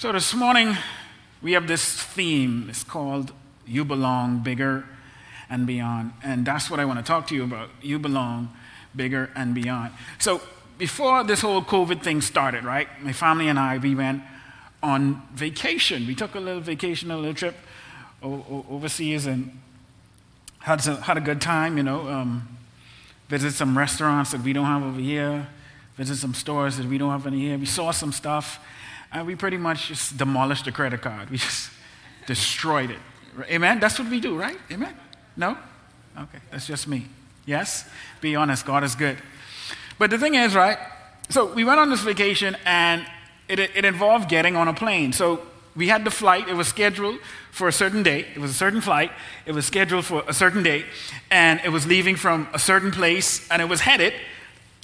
So this morning, we have this theme. It's called You Belong Bigger and Beyond. And that's what I want to talk to you about. You belong bigger and beyond. So before this whole COVID thing started, right, my family and I, we went on vacation. We took a little vacation, a little trip overseas and had, some, had a good time, you know. Um, visit some restaurants that we don't have over here, visit some stores that we don't have in here. We saw some stuff and we pretty much just demolished the credit card. We just destroyed it. Amen? That's what we do, right? Amen? No? Okay, that's just me. Yes? Be honest, God is good. But the thing is, right? So we went on this vacation and it, it involved getting on a plane. So we had the flight, it was scheduled for a certain date. It was a certain flight, it was scheduled for a certain date, and it was leaving from a certain place, and it was headed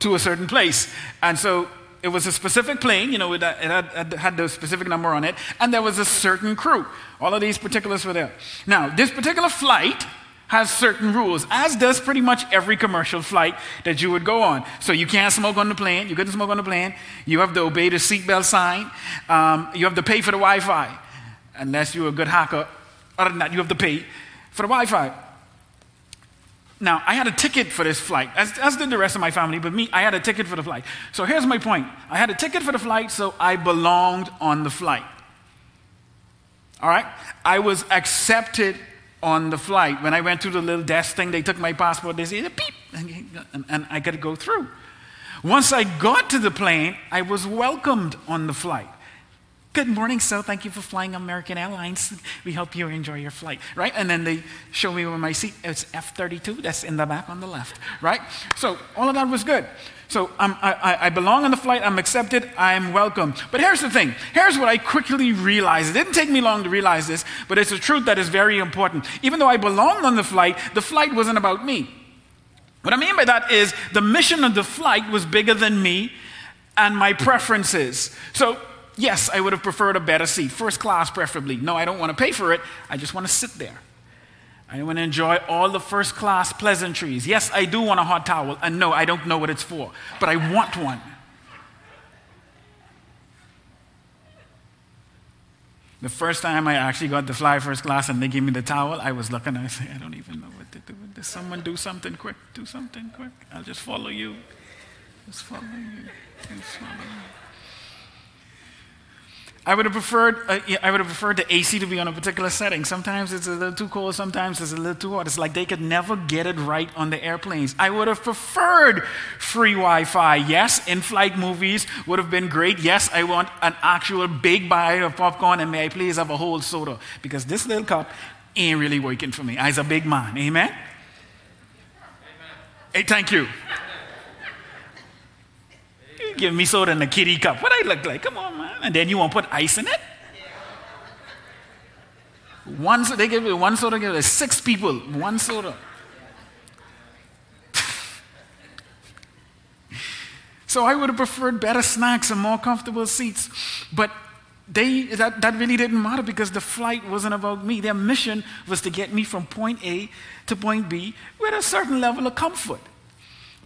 to a certain place. And so it was a specific plane, you know, it had, had the specific number on it, and there was a certain crew. All of these particulars were there. Now, this particular flight has certain rules, as does pretty much every commercial flight that you would go on. So you can't smoke on the plane. You couldn't smoke on the plane. You have to obey the seatbelt sign. Um, you have to pay for the Wi-Fi, unless you're a good hacker. Other than that, you have to pay for the Wi-Fi. Now, I had a ticket for this flight, as, as did the rest of my family, but me, I had a ticket for the flight. So here's my point I had a ticket for the flight, so I belonged on the flight. All right? I was accepted on the flight. When I went through the little desk thing, they took my passport, they said, beep, and, and I got to go through. Once I got to the plane, I was welcomed on the flight. Good morning, so Thank you for flying American Airlines. We hope you enjoy your flight, right? And then they show me where my seat. It's F 32. That's in the back on the left, right? So all of that was good. So I, I belong on the flight. I'm accepted. I'm welcome. But here's the thing. Here's what I quickly realized. It didn't take me long to realize this, but it's a truth that is very important. Even though I belonged on the flight, the flight wasn't about me. What I mean by that is the mission of the flight was bigger than me and my preferences. So Yes, I would have preferred a better seat, first class preferably. No, I don't want to pay for it. I just want to sit there. I want to enjoy all the first class pleasantries. Yes, I do want a hot towel, and no, I don't know what it's for, but I want one. The first time I actually got to fly first class and they gave me the towel, I was looking, I said, I don't even know what to do this. Someone do something quick, do something quick. I'll just follow you. Just follow you. Just follow you. I would have preferred, uh, I would have preferred the AC to be on a particular setting. Sometimes it's a little too cold, sometimes it's a little too hot. It's like they could never get it right on the airplanes. I would have preferred free Wi Fi. Yes, in flight movies would have been great. Yes, I want an actual big bite of popcorn, and may I please have a whole soda? Because this little cup ain't really working for me. I's a big man. Amen? Amen. Hey, thank you give me soda in a kitty cup. What I look like? Come on, man. And then you want to put ice in it? One, soda, they give you one soda, give you six people, one soda. so I would have preferred better snacks and more comfortable seats. But they, that, that really didn't matter because the flight wasn't about me. Their mission was to get me from point A to point B with a certain level of comfort.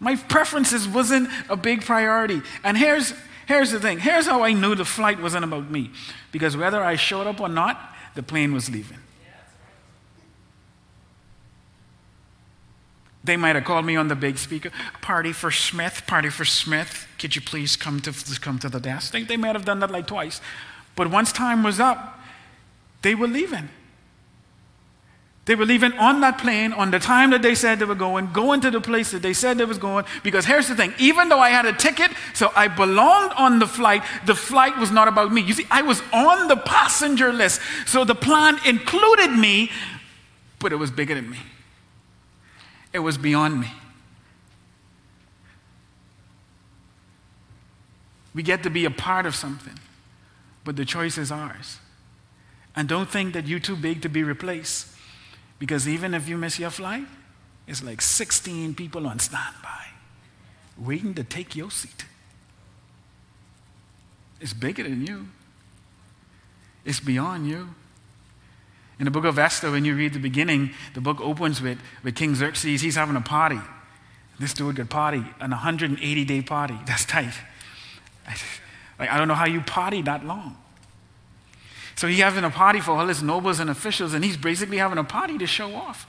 My preferences wasn't a big priority. And here's, here's the thing here's how I knew the flight wasn't about me. Because whether I showed up or not, the plane was leaving. They might have called me on the big speaker, party for Smith, party for Smith. Could you please come to, come to the desk? They, they might have done that like twice. But once time was up, they were leaving. They were leaving on that plane on the time that they said they were going, going to the place that they said they was going. Because here's the thing even though I had a ticket, so I belonged on the flight, the flight was not about me. You see, I was on the passenger list. So the plan included me, but it was bigger than me, it was beyond me. We get to be a part of something, but the choice is ours. And don't think that you're too big to be replaced. Because even if you miss your flight, it's like 16 people on standby waiting to take your seat. It's bigger than you, it's beyond you. In the book of Esther, when you read the beginning, the book opens with, with King Xerxes. He's having a party. This dude got party, an 180 day party. That's tight. Like, I don't know how you party that long. So he's having a party for all his nobles and officials, and he's basically having a party to show off.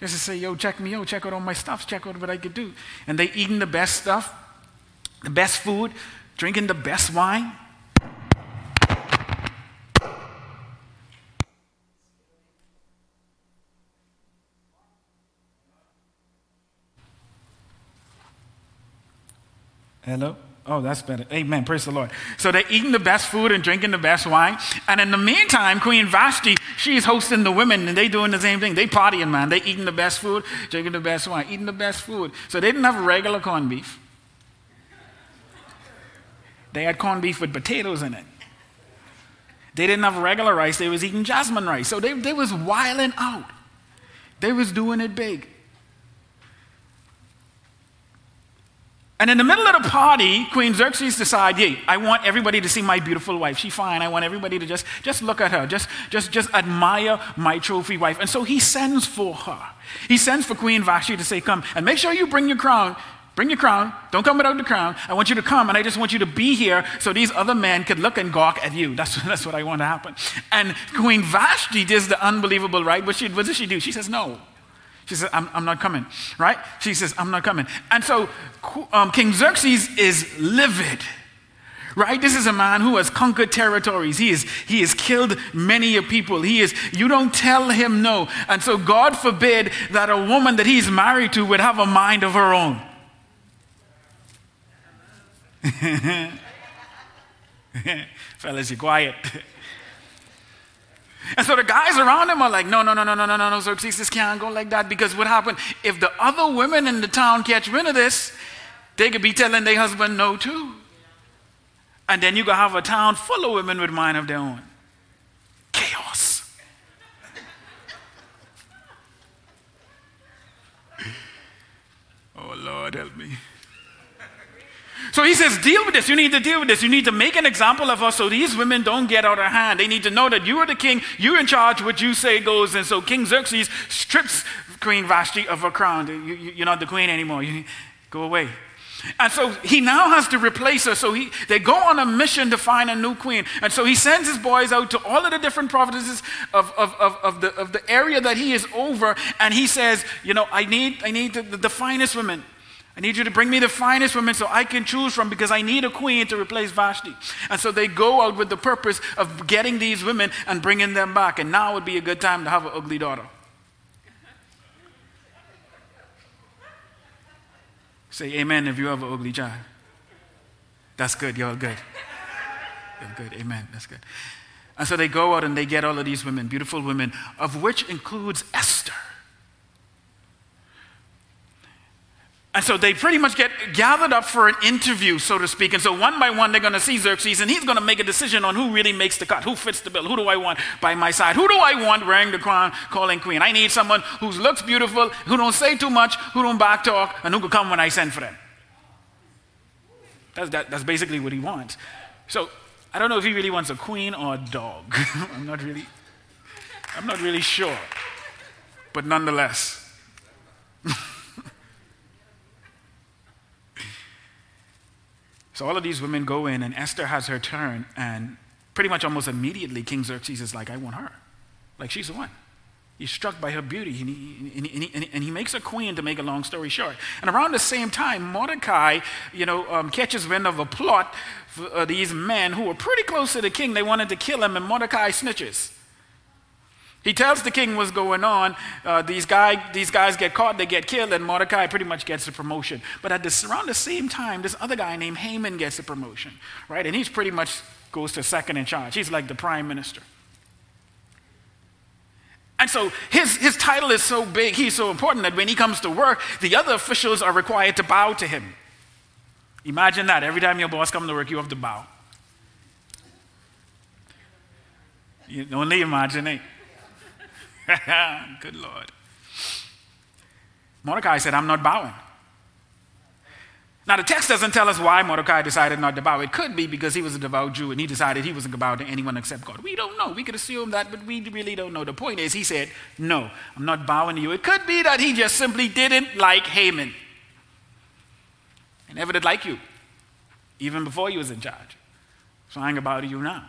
Just to say, yo, check me out, check out all my stuff, check out what I could do. And they eating the best stuff, the best food, drinking the best wine. Hello? Oh, that's better. Amen. Praise the Lord. So they're eating the best food and drinking the best wine. And in the meantime, Queen Vashti, she's hosting the women and they doing the same thing. They partying, man. They eating the best food, drinking the best wine, eating the best food. So they didn't have regular corned beef. They had corned beef with potatoes in it. They didn't have regular rice. They was eating jasmine rice. So they, they was wiling out. They was doing it big. And in the middle of the party, Queen Xerxes decides, hey, I want everybody to see my beautiful wife. She's fine. I want everybody to just, just look at her, just, just, just admire my trophy wife. And so he sends for her. He sends for Queen Vashti to say, come, and make sure you bring your crown. Bring your crown. Don't come without the crown. I want you to come, and I just want you to be here so these other men could look and gawk at you. That's, that's what I want to happen. And Queen Vashti does the unbelievable, right? What, she, what does she do? She says, no. She says, I'm, I'm not coming, right? She says, I'm not coming. And so um, King Xerxes is livid right? This is a man who has conquered territories. He is he has killed many people. He is you don't tell him no. And so god forbid that a woman that he's married to would have a mind of her own. Fellas you quiet and so the guys around him are like, no, no, no, no, no, no, no, no, Xerxes, this can't go like that. Because what happened? If the other women in the town catch wind of this, they could be telling their husband no too. And then you could have a town full of women with mind of their own. Chaos. oh, Lord, help me. So he says, deal with this. You need to deal with this. You need to make an example of us so these women don't get out of hand. They need to know that you are the king. You're in charge. What you say goes. And so King Xerxes strips Queen Vashti of her crown. You, are not the queen anymore. You go away. And so he now has to replace her. So he, they go on a mission to find a new queen. And so he sends his boys out to all of the different provinces of, of, of, of the, of the area that he is over. And he says, You know, I need, I need the, the finest women. I need you to bring me the finest women so I can choose from because I need a queen to replace Vashti. And so they go out with the purpose of getting these women and bringing them back. And now would be a good time to have an ugly daughter. Say amen if you have an ugly child. That's good. You're good. You're good. Amen. That's good. And so they go out and they get all of these women, beautiful women, of which includes Esther. And so they pretty much get gathered up for an interview, so to speak. And so one by one, they're going to see Xerxes, and he's going to make a decision on who really makes the cut, who fits the bill, who do I want by my side, who do I want wearing the crown, calling queen. I need someone who looks beautiful, who don't say too much, who don't back talk, and who can come when I send for them. That's, that, that's basically what he wants. So I don't know if he really wants a queen or a dog. I'm not really, I'm not really sure. But nonetheless. So all of these women go in, and Esther has her turn, and pretty much almost immediately, King Xerxes is like, I want her. Like, she's the one. He's struck by her beauty, and he, and, he, and, he, and he, makes a queen to make a long story short. And around the same time, Mordecai, you know, um, catches wind of a plot for uh, these men who were pretty close to the king. They wanted to kill him, and Mordecai snitches. He tells the king what's going on. Uh, these, guy, these guys get caught, they get killed, and Mordecai pretty much gets the promotion. But at this, around the same time, this other guy named Haman gets the promotion, right? And he's pretty much goes to second in charge. He's like the prime minister. And so his, his title is so big, he's so important that when he comes to work, the other officials are required to bow to him. Imagine that. Every time your boss comes to work, you have to bow. You only imagine it. Good Lord. Mordecai said, I'm not bowing. Now, the text doesn't tell us why Mordecai decided not to bow. It could be because he was a devout Jew and he decided he wasn't going to bow to anyone except God. We don't know. We could assume that, but we really don't know. The point is, he said, No, I'm not bowing to you. It could be that he just simply didn't like Haman. He never did like you, even before he was in charge. So I ain't going to bow to you now.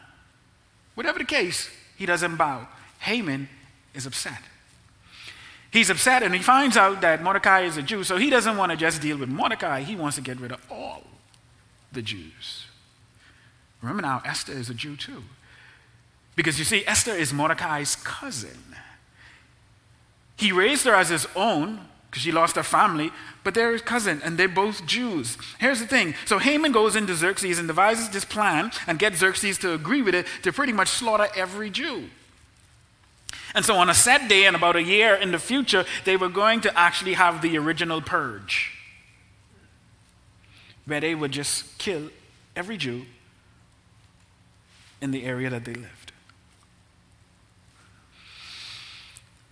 Whatever the case, he doesn't bow. Haman is upset. He's upset and he finds out that Mordecai is a Jew, so he doesn't want to just deal with Mordecai, he wants to get rid of all the Jews. Remember now, Esther is a Jew too. Because you see, Esther is Mordecai's cousin. He raised her as his own because she lost her family, but they're his cousin and they're both Jews. Here's the thing so Haman goes into Xerxes and devises this plan and gets Xerxes to agree with it to pretty much slaughter every Jew. And so on a set day, in about a year in the future, they were going to actually have the original purge, where they would just kill every Jew in the area that they lived.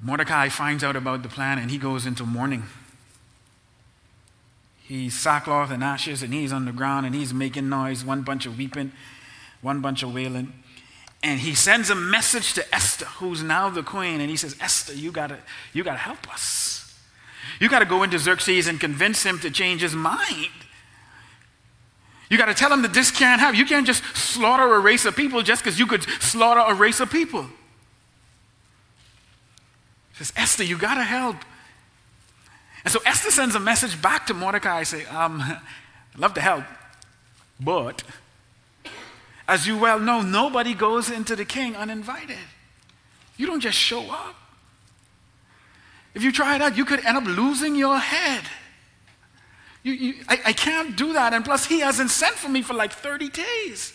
Mordecai finds out about the plan and he goes into mourning. He's sackcloth and ashes and he's on the ground and he's making noise, one bunch of weeping, one bunch of wailing. And he sends a message to Esther, who's now the queen, and he says, Esther, you gotta, you gotta help us. You gotta go into Xerxes and convince him to change his mind. You got to tell him that this can't happen. You can't just slaughter a race of people just because you could slaughter a race of people. He says, Esther, you got to help. And so Esther sends a message back to Mordecai, say, um, I'd love to help, but as you well know, nobody goes into the king uninvited. You don't just show up. If you try that, you could end up losing your head. You, you, I, I can't do that. And plus, he hasn't sent for me for like 30 days.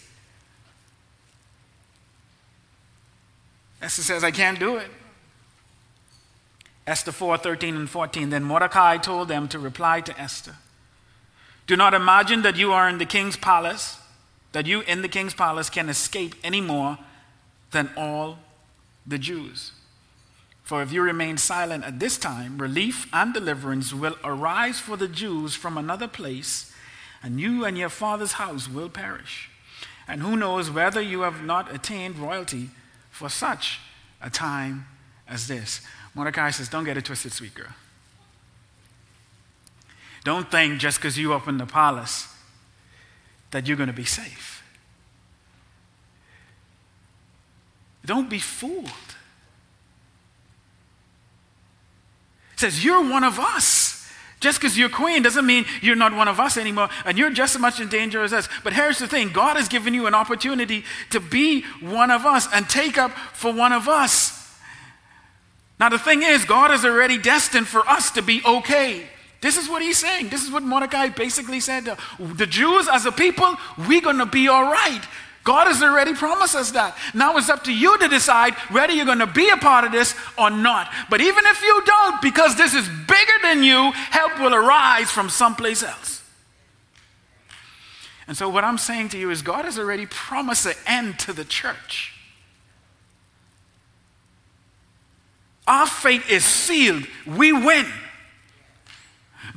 Esther says, I can't do it. Esther 4 13 and 14. Then Mordecai told them to reply to Esther Do not imagine that you are in the king's palace, that you in the king's palace can escape any more than all the Jews. For if you remain silent at this time, relief and deliverance will arise for the Jews from another place, and you and your father's house will perish. And who knows whether you have not attained royalty for such a time as this. Mordecai says, Don't get it twisted, sweet girl. Don't think just because you open the palace that you're going to be safe. Don't be fooled. It says, You're one of us. Just because you're queen doesn't mean you're not one of us anymore, and you're just as much in danger as us. But here's the thing God has given you an opportunity to be one of us and take up for one of us. Now, the thing is, God is already destined for us to be okay. This is what he's saying. This is what Mordecai basically said. The Jews, as a people, we're going to be all right. God has already promised us that. Now it's up to you to decide whether you're going to be a part of this or not. But even if you don't, because this is bigger than you, help will arise from someplace else. And so, what I'm saying to you is, God has already promised an end to the church. Our fate is sealed. We win.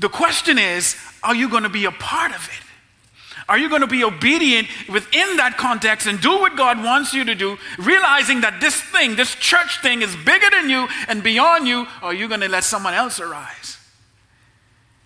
The question is, are you going to be a part of it? Are you going to be obedient within that context and do what God wants you to do, realizing that this thing, this church thing, is bigger than you and beyond you, or are you going to let someone else arise?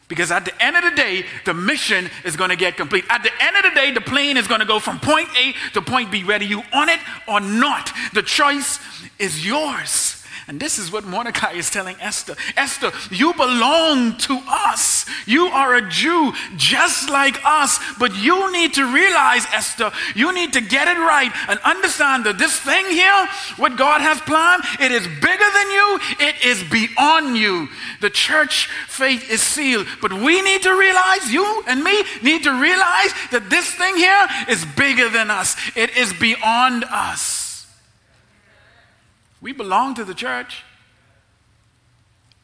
Because at the end of the day, the mission is going to get complete. At the end of the day, the plane is going to go from point A to point B, whether you on it or not. The choice is yours. And this is what Mordecai is telling Esther Esther, you belong to us. You are a Jew just like us. But you need to realize, Esther, you need to get it right and understand that this thing here, what God has planned, it is bigger than you, it is beyond you. The church faith is sealed. But we need to realize, you and me need to realize that this thing here is bigger than us, it is beyond us. We belong to the church.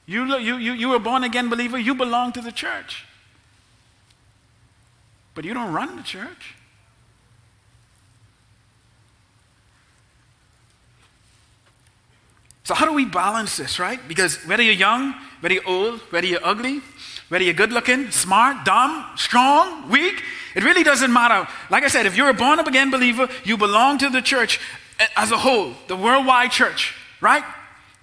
You, you, you, you were born again believer, you belong to the church. But you don't run the church. So, how do we balance this, right? Because whether you're young, whether you're old, whether you're ugly, whether you're good looking, smart, dumb, strong, weak, it really doesn't matter. Like I said, if you're a born again believer, you belong to the church Eh, as a whole, the worldwide church, right?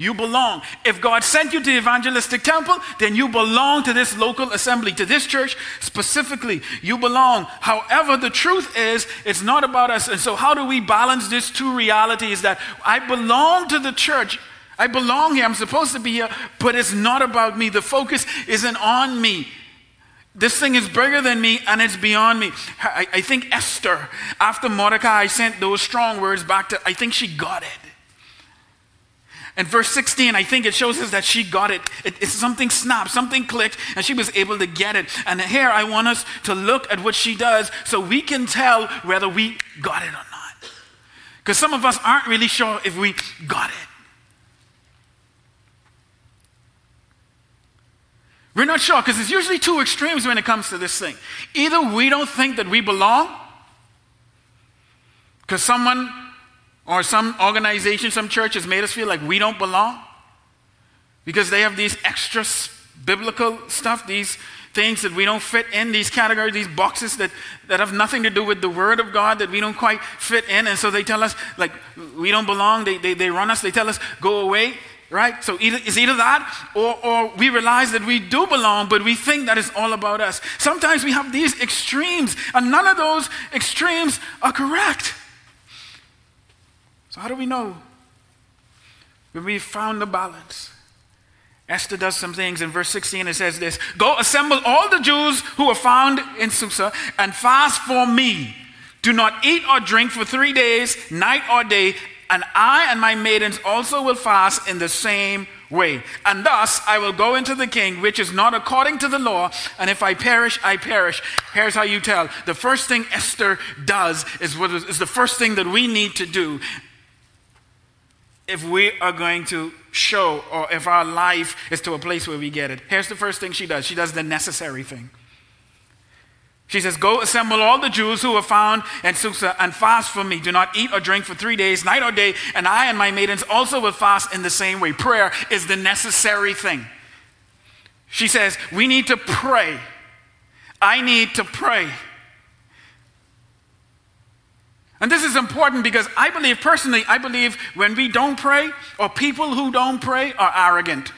You belong. If God sent you to the evangelistic temple, then you belong to this local assembly, to this church specifically. You belong. However, the truth is, it's not about us. And so, how do we balance these two realities that I belong to the church? I belong here. I'm supposed to be here, but it's not about me. The focus isn't on me. This thing is bigger than me and it's beyond me. I, I think Esther, after Mordecai sent those strong words back to, I think she got it. And verse 16, I think it shows us that she got it. it. It's something snapped, something clicked, and she was able to get it. And here I want us to look at what she does so we can tell whether we got it or not. Because some of us aren't really sure if we got it. We're not sure because it's usually two extremes when it comes to this thing. Either we don't think that we belong because someone or some organization, some church has made us feel like we don't belong because they have these extra biblical stuff, these things that we don't fit in, these categories, these boxes that, that have nothing to do with the Word of God that we don't quite fit in. And so they tell us, like, we don't belong. They, they, they run us, they tell us, go away right? So either, it's either that or, or we realize that we do belong, but we think that it's all about us. Sometimes we have these extremes, and none of those extremes are correct. So, how do we know when we found the balance? Esther does some things. In verse 16, it says this Go assemble all the Jews who are found in Susa and fast for me. Do not eat or drink for three days, night or day, and I and my maidens also will fast in the same way. And thus I will go into the king, which is not according to the law, and if I perish, I perish. Here's how you tell. The first thing Esther does is, what is, the first thing that we need to do if we are going to show or if our life is to a place where we get it. Here's the first thing she does she does the necessary thing. She says, Go assemble all the Jews who are found in Susa and fast for me. Do not eat or drink for three days, night or day, and I and my maidens also will fast in the same way. Prayer is the necessary thing. She says, We need to pray. I need to pray. And this is important because I believe, personally, I believe when we don't pray, or people who don't pray are arrogant.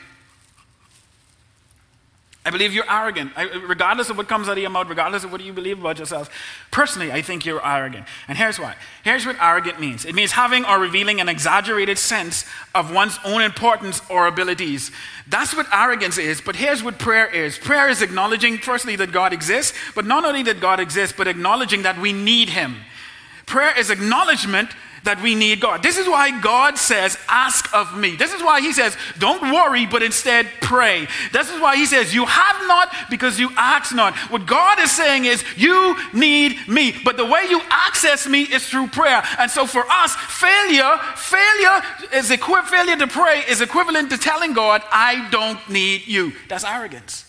I believe you're arrogant. I, regardless of what comes out of your mouth, regardless of what you believe about yourself, personally, I think you're arrogant. And here's why. Here's what arrogant means it means having or revealing an exaggerated sense of one's own importance or abilities. That's what arrogance is. But here's what prayer is prayer is acknowledging, firstly, that God exists, but not only that God exists, but acknowledging that we need Him. Prayer is acknowledgement that we need God. This is why God says, Ask of me. This is why He says, Don't worry, but instead pray. This is why He says, You have not because you ask not. What God is saying is, You need me. But the way you access me is through prayer. And so for us, failure, failure is failure to pray is equivalent to telling God, I don't need you. That's arrogance.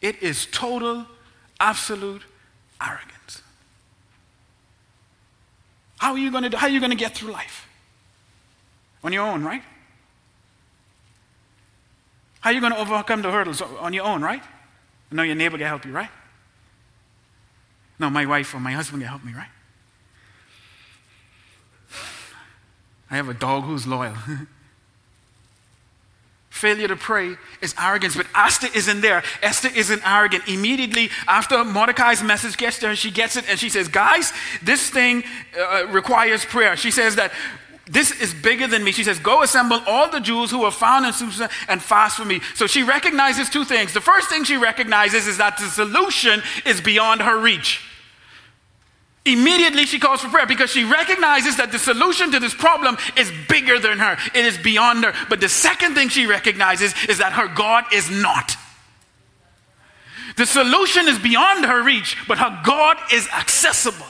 It is total, absolute arrogance. How are you going to, how are you going to get through life? On your own, right? How are you going to overcome the hurdles on your own, right? No, your neighbor can help you, right? No, my wife or my husband can help me, right? I have a dog who's loyal. Failure to pray is arrogance, but Esther isn't there. Esther isn't arrogant. Immediately after Mordecai's message gets to her, she gets it and she says, Guys, this thing uh, requires prayer. She says that this is bigger than me. She says, Go assemble all the Jews who are found in Susa and fast for me. So she recognizes two things. The first thing she recognizes is that the solution is beyond her reach. Immediately she calls for prayer because she recognizes that the solution to this problem is bigger than her. It is beyond her. But the second thing she recognizes is that her God is not. The solution is beyond her reach, but her God is accessible.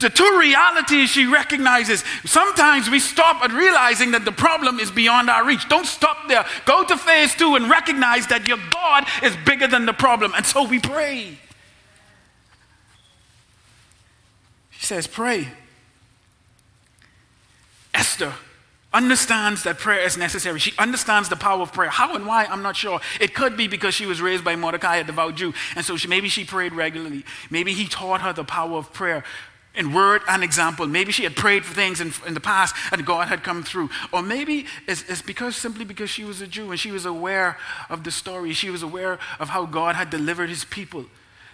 The two realities she recognizes. Sometimes we stop at realizing that the problem is beyond our reach. Don't stop there. Go to phase two and recognize that your God is bigger than the problem. And so we pray. He says, Pray. Esther understands that prayer is necessary. She understands the power of prayer. How and why, I'm not sure. It could be because she was raised by Mordecai, a devout Jew, and so she, maybe she prayed regularly. Maybe he taught her the power of prayer. in word and example. Maybe she had prayed for things in, in the past and God had come through. Or maybe it's, it's because simply because she was a Jew and she was aware of the story. She was aware of how God had delivered his people.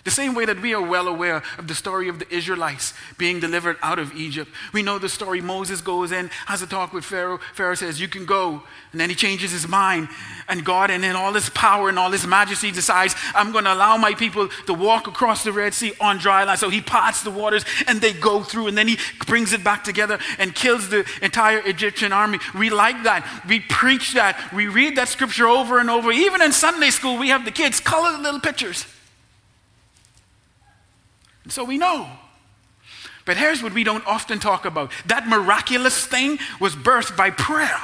The same way that we are well aware of the story of the Israelites being delivered out of Egypt. We know the story. Moses goes in, has a talk with Pharaoh. Pharaoh says, You can go. And then he changes his mind. And God, and in all his power and all his majesty, decides, I'm going to allow my people to walk across the Red Sea on dry land. So he parts the waters and they go through. And then he brings it back together and kills the entire Egyptian army. We like that. We preach that. We read that scripture over and over. Even in Sunday school, we have the kids color the little pictures. So we know. But here's what we don't often talk about that miraculous thing was birthed by prayer.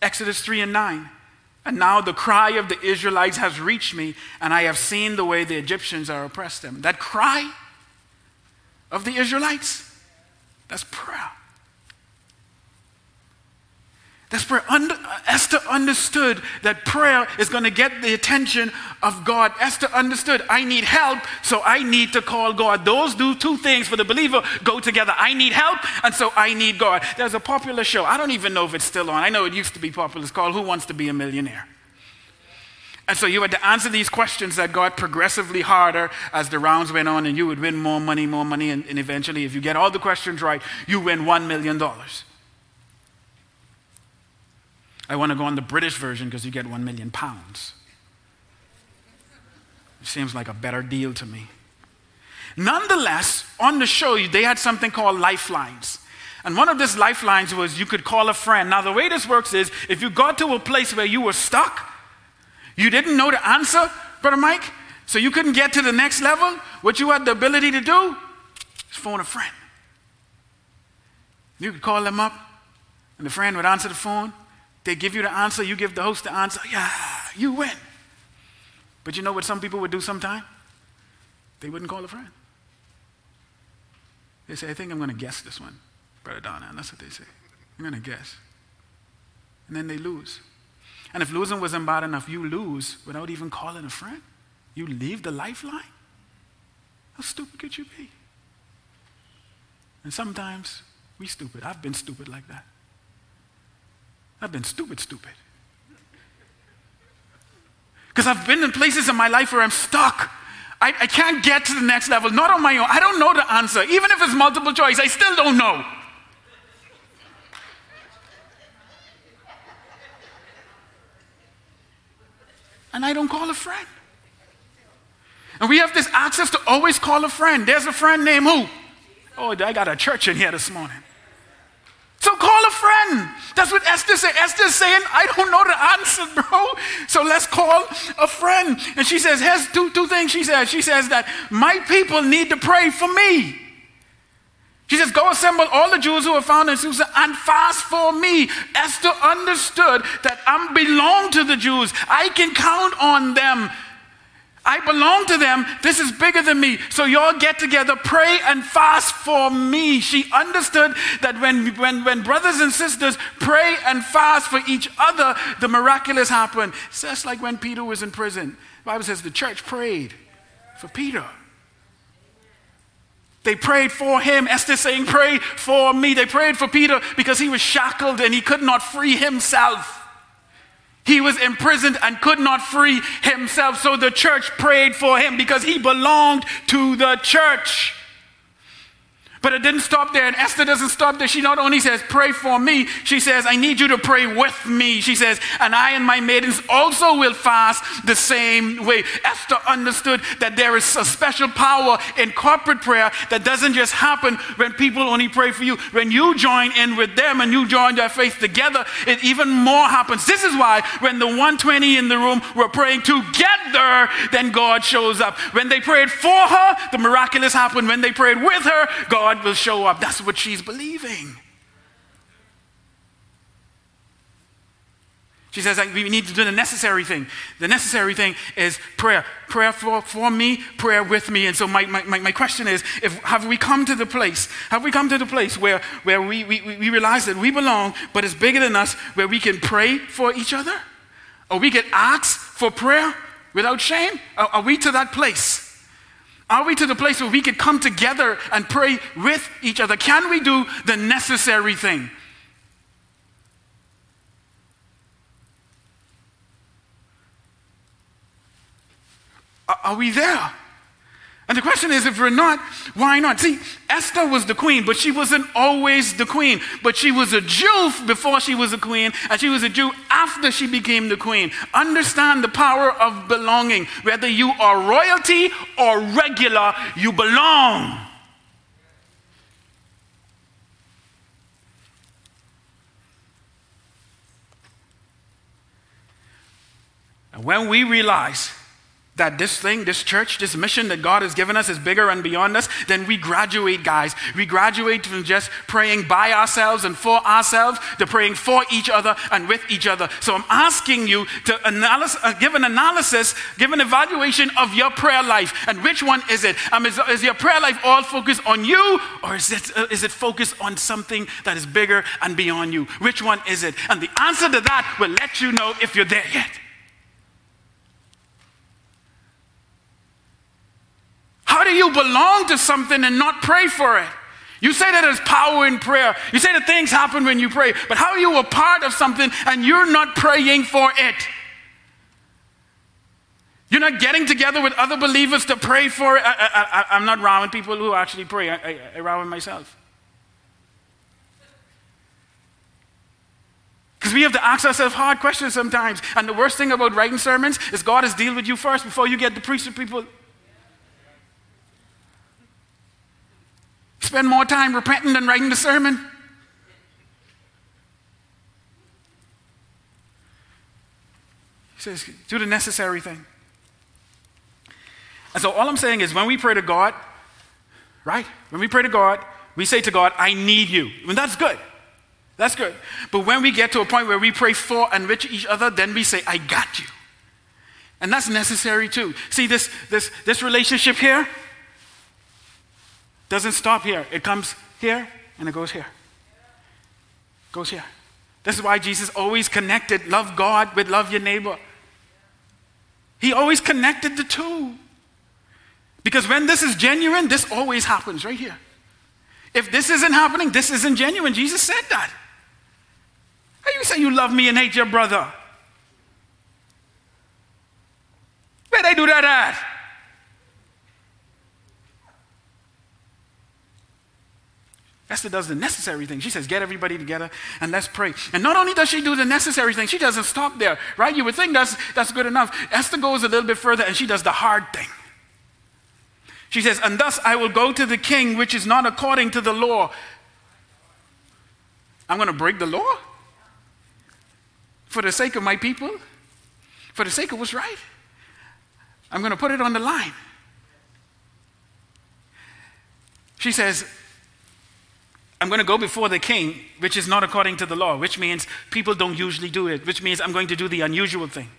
Exodus 3 and 9. And now the cry of the Israelites has reached me, and I have seen the way the Egyptians are oppressed them. That cry of the Israelites, that's prayer. That's. Under, Esther understood that prayer is going to get the attention of God. Esther understood, I need help, so I need to call God. Those do two things for the believer go together. I need help, and so I need God. There's a popular show. I don't even know if it's still on. I know it used to be popular. It's called Who Wants to Be a Millionaire? And so you had to answer these questions that got progressively harder as the rounds went on, and you would win more money, more money, and, and eventually, if you get all the questions right, you win $1 million. I want to go on the British version because you get one million pounds. It seems like a better deal to me. Nonetheless, on the show, they had something called lifelines. And one of these lifelines was you could call a friend. Now, the way this works is if you got to a place where you were stuck, you didn't know the answer, Brother Mike, so you couldn't get to the next level, what you had the ability to do is phone a friend. You could call them up, and the friend would answer the phone, they give you the answer, you give the host the answer, yeah, you win. But you know what some people would do sometime? They wouldn't call a friend. They say, I think I'm going to guess this one, Brother Donna. And that's what they say. I'm going to guess. And then they lose. And if losing wasn't bad enough, you lose without even calling a friend. You leave the lifeline. How stupid could you be? And sometimes we stupid. I've been stupid like that. I've been stupid, stupid. Because I've been in places in my life where I'm stuck. I, I, can't get to the next level, not on my own. I don't know the answer. Even if it's multiple choice, I still don't know. And I don't call a friend. And we have this access to always call a friend. There's a friend named who? Oh, I got a church in here this morning. So call a friend. That's what Esther said. Esther's saying, I don't know the answer, bro. So let's call a friend. And she says, here's two, two things she says. She says that my people need to pray for me. She says, Go assemble all the Jews who are found in Susa and fast for me. Esther understood that I belong to the Jews. I can count on them I belong to them. This is bigger than me. So y'all get together, pray and fast for me. She understood that when, when, when brothers and sisters pray and fast for each other, the miraculous happen. It's just like when Peter was in prison. The Bible says the church prayed for Peter. They prayed for him. Esther saying, Pray for me. They prayed for Peter because he was shackled and he could not free himself. He was imprisoned and could not free himself. So the church prayed for him because he belonged to the church. But it didn't stop there. And Esther doesn't stop there. She not only says, Pray for me, she says, I need you to pray with me. She says, And I and my maidens also will fast the same way. Esther understood that there is a special power in corporate prayer that doesn't just happen when people only pray for you. When you join in with them and you join their faith together, it even more happens. This is why when the 120 in the room were praying together, then God shows up. When they prayed for her, the miraculous happened. When they prayed with her, God God will show up. That's what she's believing. She says we need to do the necessary thing. The necessary thing is prayer. Prayer for, for me, prayer with me. And so my, my, my question is, if, have we come to the place, have we come to the place where, where we, we, we realize that we belong, but it's bigger than us, where we can pray for each other? Or we can ask for prayer without shame? Are, are we to that place? Are we to the place where we could come together and pray with each other? Can we do the necessary thing? Are we there? And the question is if we're not, why not? See, Esther was the queen, but she wasn't always the queen. But she was a Jew before she was a queen, and she was a Jew after she became the queen. Understand the power of belonging. Whether you are royalty or regular, you belong. And when we realize that this thing, this church, this mission that God has given us is bigger and beyond us, then we graduate, guys. We graduate from just praying by ourselves and for ourselves to praying for each other and with each other. So I'm asking you to uh, give an analysis, give an evaluation of your prayer life. And which one is it? Um, is, is your prayer life all focused on you or is it, uh, is it focused on something that is bigger and beyond you? Which one is it? And the answer to that will let you know if you're there yet. How do you belong to something and not pray for it? You say that there's power in prayer. You say that things happen when you pray. But how are you a part of something and you're not praying for it? You're not getting together with other believers to pray for it. I, am not rowing people who actually pray. I, I, I myself. Because we have to ask ourselves hard questions sometimes. And the worst thing about writing sermons is God has dealt with you first before you get to preach to people. Spend more time repenting than writing the sermon. He says, do the necessary thing. And so all I'm saying is when we pray to God, right? When we pray to God, we say to God, I need you. Mean, that's good. That's good. But when we get to a point where we pray for and with each other, then we say, I got you. And that's necessary too. See this, this, this relationship here? Doesn't stop here. It comes here and it goes here. Goes here. This is why Jesus always connected love God with love your neighbor. He always connected the two. Because when this is genuine, this always happens right here. If this isn't happening, this isn't genuine. Jesus said that. How you say you love me and hate your brother? Where they do that at? Esther does the necessary thing. She says, Get everybody together and let's pray. And not only does she do the necessary thing, she doesn't stop there, right? You would think that's, that's good enough. Esther goes a little bit further and she does the hard thing. She says, And thus I will go to the king, which is not according to the law. I'm going to break the law for the sake of my people, for the sake of what's right. I'm going to put it on the line. She says, I'm going to go before the king, which is not according to the law, which means people don't usually do it, which means I'm going to do the unusual thing.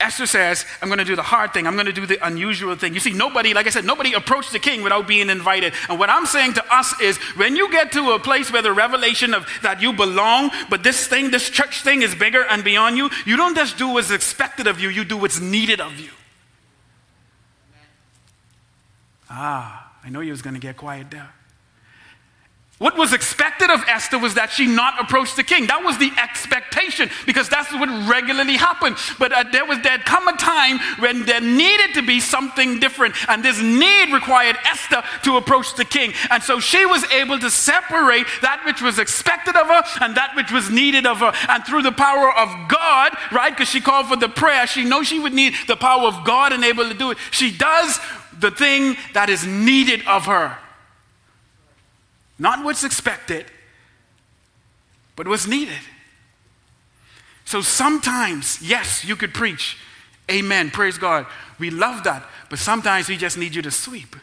Esther says, I'm going to do the hard thing. I'm going to do the unusual thing. You see, nobody, like I said, nobody approached the king without being invited. And what I'm saying to us is when you get to a place where the revelation of that you belong, but this thing, this church thing is bigger and beyond you, you don't just do what's expected of you, you do what's needed of you. Ah, I know you was going to get quiet there. What was expected of Esther was that she not approach the king. That was the expectation because that's what regularly happened. But uh, there was there come a time when there needed to be something different, and this need required Esther to approach the king. And so she was able to separate that which was expected of her and that which was needed of her. And through the power of God, right? Because she called for the prayer, she knows she would need the power of God and able to do it. She does the thing that is needed of her. Not what's expected, but what's needed. So sometimes, yes, you could preach. Amen. Praise God. We love that. But sometimes we just need you to sweep.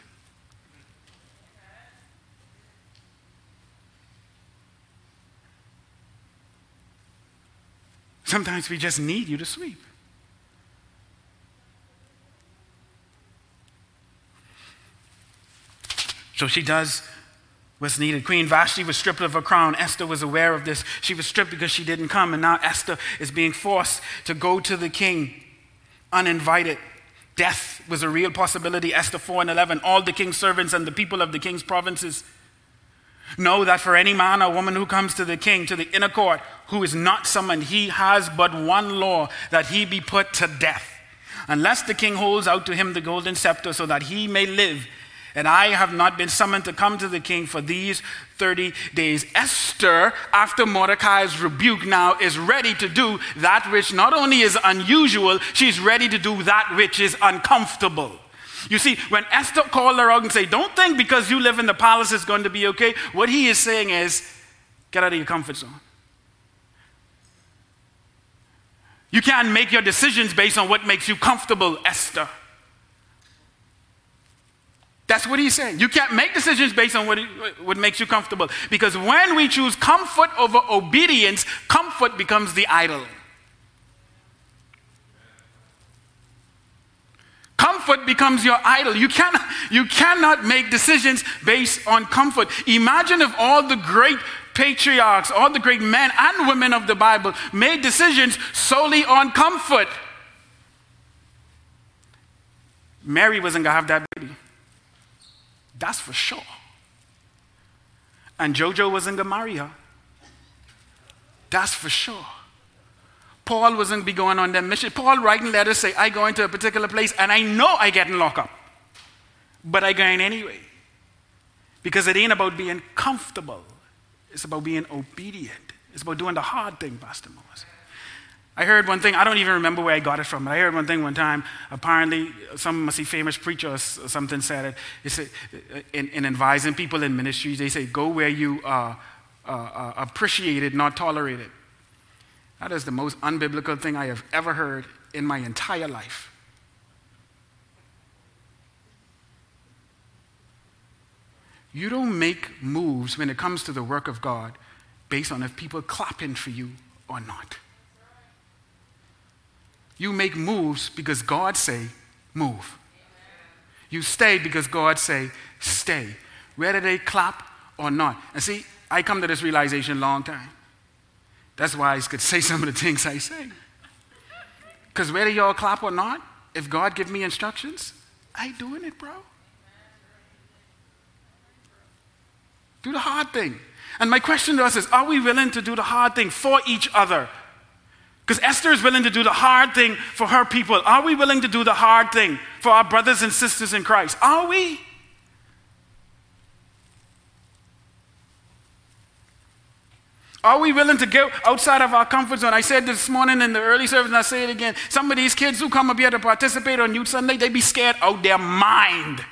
Sometimes we just need you to sweep. So she does was needed. Queen Vashti was stripped of her crown. Esther was aware of this. She was stripped because she didn't come, and now Esther is being forced to go to the king uninvited. Death was a real possibility. Esther 4 and 11. All the king's servants and the people of the king's provinces know that for any man or woman who comes to the king, to the inner court, who is not summoned, he has but one law that he be put to death, unless the king holds out to him the golden scepter so that he may live and I have not been summoned to come to the king for these 30 days. Esther, after Mordecai's rebuke, now is ready to do that which not only is unusual, she's ready to do that which is uncomfortable. You see, when Esther called her out and said, Don't think because you live in the palace it's going to be okay, what he is saying is, Get out of your comfort zone. You can't make your decisions based on what makes you comfortable, Esther. That's what he's saying. You can't make decisions based on what, what makes you comfortable. Because when we choose comfort over obedience, comfort becomes the idol. Comfort becomes your idol. You cannot, you cannot make decisions based on comfort. Imagine if all the great patriarchs, all the great men and women of the Bible made decisions solely on comfort. Mary wasn't going to have that. That's for sure. And Jojo wasn't going to marry her. That's for sure. Paul wasn't be going on that mission. Paul writing letters say, I go into a particular place and I know I get in lockup. But I go in anyway. Because it ain't about being comfortable. It's about being obedient. It's about doing the hard thing, Pastor Moses. I heard one thing, I don't even remember where I got it from, but I heard one thing one time. Apparently, some must famous preacher or something said it. He said, in, in advising people in ministries, they say, go where you are uh, uh, appreciated, not tolerated. That is the most unbiblical thing I have ever heard in my entire life. You don't make moves when it comes to the work of God based on if people clapping for you or not. You make moves because God say, move. You stay because God say, stay. Whether they clap or not. And see, I come to this realization long time. That's why I could say some of the things I say. Because whether y'all clap or not, if God give me instructions, I doing it, bro. Do the hard thing. And my question to us is, are we willing to do the hard thing for each other? Because Esther is willing to do the hard thing for her people. Are we willing to do the hard thing for our brothers and sisters in Christ? Are we? Are we willing to go outside of our comfort zone? I said this morning in the early service, and I say it again. Some of these kids who come up here to participate on Youth Sunday, they be scared out their mind.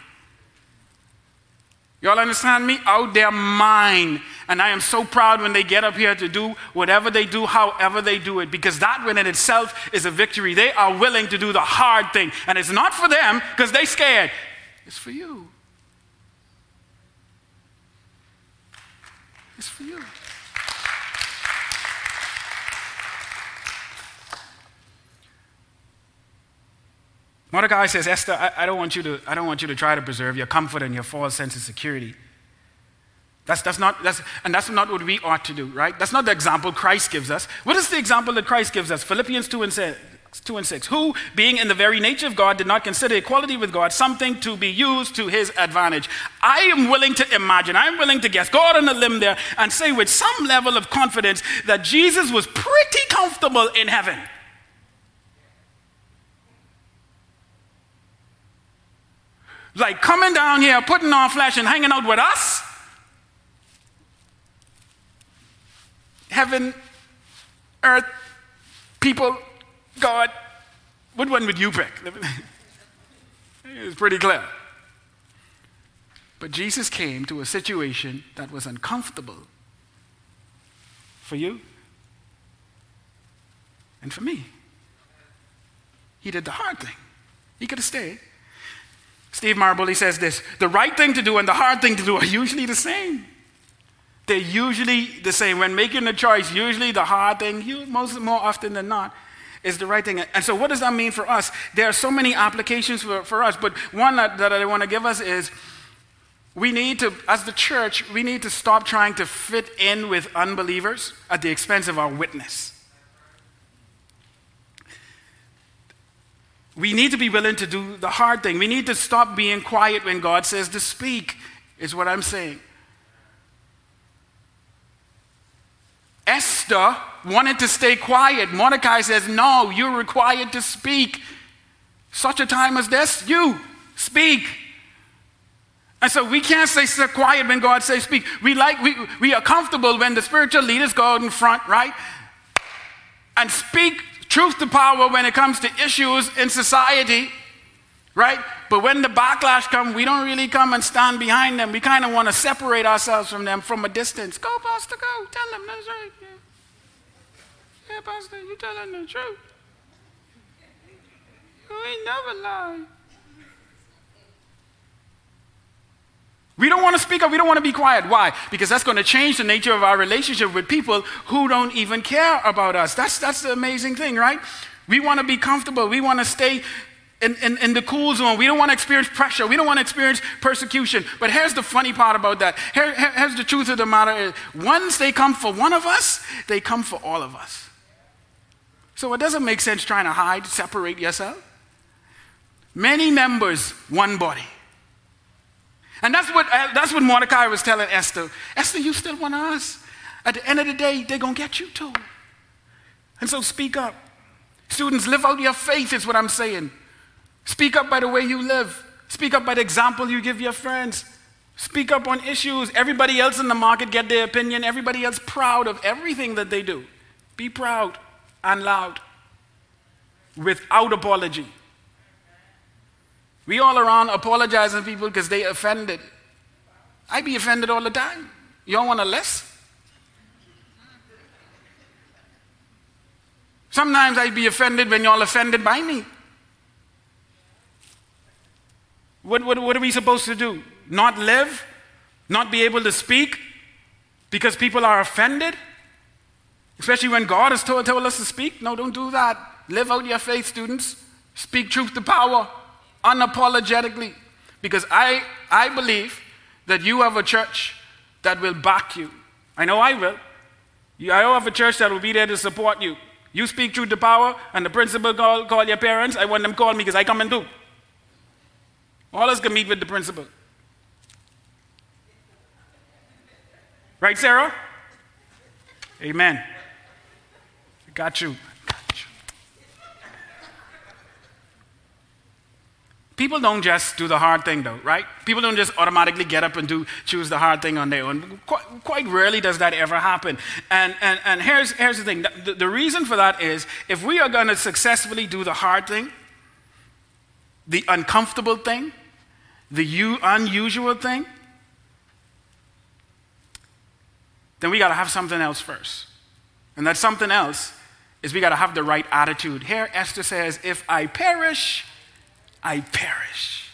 Y'all understand me? Out their mind. And I am so proud when they get up here to do whatever they do, however they do it, because that in itself is a victory. They are willing to do the hard thing. And it's not for them because they scared. It's for you. It's for you. Mordecai says, Esther, I, I, don't want you to, I don't want you to try to preserve your comfort and your false sense of security. That's, that's not, that's, and that's not what we ought to do, right? That's not the example Christ gives us. What is the example that Christ gives us? Philippians 2 and 6. 2 and 6. Who, being in the very nature of God, did not consider equality with God something to be used to his advantage. I am willing to imagine, I'm willing to guess, go out on a limb there and say with some level of confidence that Jesus was pretty comfortable in heaven. Like coming down here, putting on flesh, and hanging out with us? Heaven, earth, people, God. What one would you pick? it's pretty clear. But Jesus came to a situation that was uncomfortable for you and for me. He did the hard thing. He could have stayed. Steve Maraboli says this the right thing to do and the hard thing to do are usually the same. They're usually the same. When making a choice, usually the hard thing, most more often than not, is the right thing. And so, what does that mean for us? There are so many applications for, for us, but one that, that I want to give us is we need to, as the church, we need to stop trying to fit in with unbelievers at the expense of our witness. We need to be willing to do the hard thing. We need to stop being quiet when God says to speak, is what I'm saying. Esther wanted to stay quiet. Mordecai says, No, you're required to speak. Such a time as this, you speak. And so we can't stay so quiet when God says speak. We like we, we are comfortable when the spiritual leaders go out in front, right? And speak truth to power when it comes to issues in society, right? But when the backlash comes, we don't really come and stand behind them. We kind of want to separate ourselves from them from a distance. Go, Pastor, go. Tell them that's right. Yeah, yeah Pastor, you tell them the truth. You ain't never lie. We don't want to speak up. We don't want to be quiet. Why? Because that's going to change the nature of our relationship with people who don't even care about us. That's, that's the amazing thing, right? We want to be comfortable. We want to stay in, in, in, the cool zone. We don't want to experience pressure. We don't want to experience persecution. But here's the funny part about that. Here, here's the truth of the matter is once they come for one of us, they come for all of us. So it doesn't make sense trying to hide, separate yourself. Many members, one body. And that's what, uh, that's what Mordecai was telling Esther. Esther, you still want us. At the end of the day, they're going to get you too. And so speak up. Students, live out your faith, is what I'm saying. Speak up by the way you live. Speak up by the example you give your friends. Speak up on issues. Everybody else in the market get their opinion. Everybody else proud of everything that they do. Be proud and loud without apology. We all around apologizing people because they offended. I be offended all the time. You don't want to less? Sometimes I be offended when y'all offended by me. What, what, what are we supposed to do? Not live? Not be able to speak because people are offended? Especially when God has told, told us to speak? No, don't do that. Live out your faith, students. Speak truth to power unapologetically. Because I, I believe that you have a church that will back you. I know I will. You I have a church that will be there to support you. You speak truth to power, and the principal call, call your parents. I want them call me because I come and do. All us can meet with the principal. Right, Sarah? Amen. Got you. People don't just do the hard thing, though, right? People don't just automatically get up and do choose the hard thing on their own. Quite, quite rarely does that ever happen. And, and, and here's, here's the thing the, the reason for that is if we are going to successfully do the hard thing, the uncomfortable thing, the u- unusual thing, then we got to have something else first. And that something else is we got to have the right attitude. Here, Esther says, If I perish, I perish.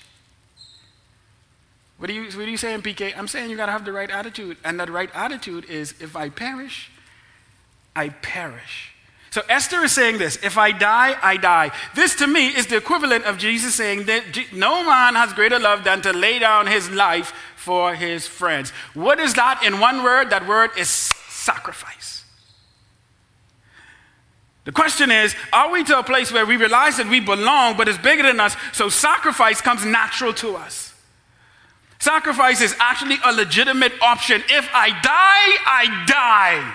What are you, what are you saying, PK? I'm saying you got to have the right attitude. And that right attitude is if I perish, I perish. So Esther is saying this if I die, I die. This to me is the equivalent of Jesus saying that no man has greater love than to lay down his life for his friends. What is that in one word? That word is sacrifice. The question is are we to a place where we realize that we belong, but it's bigger than us, so sacrifice comes natural to us? Sacrifice is actually a legitimate option. If I die, I die.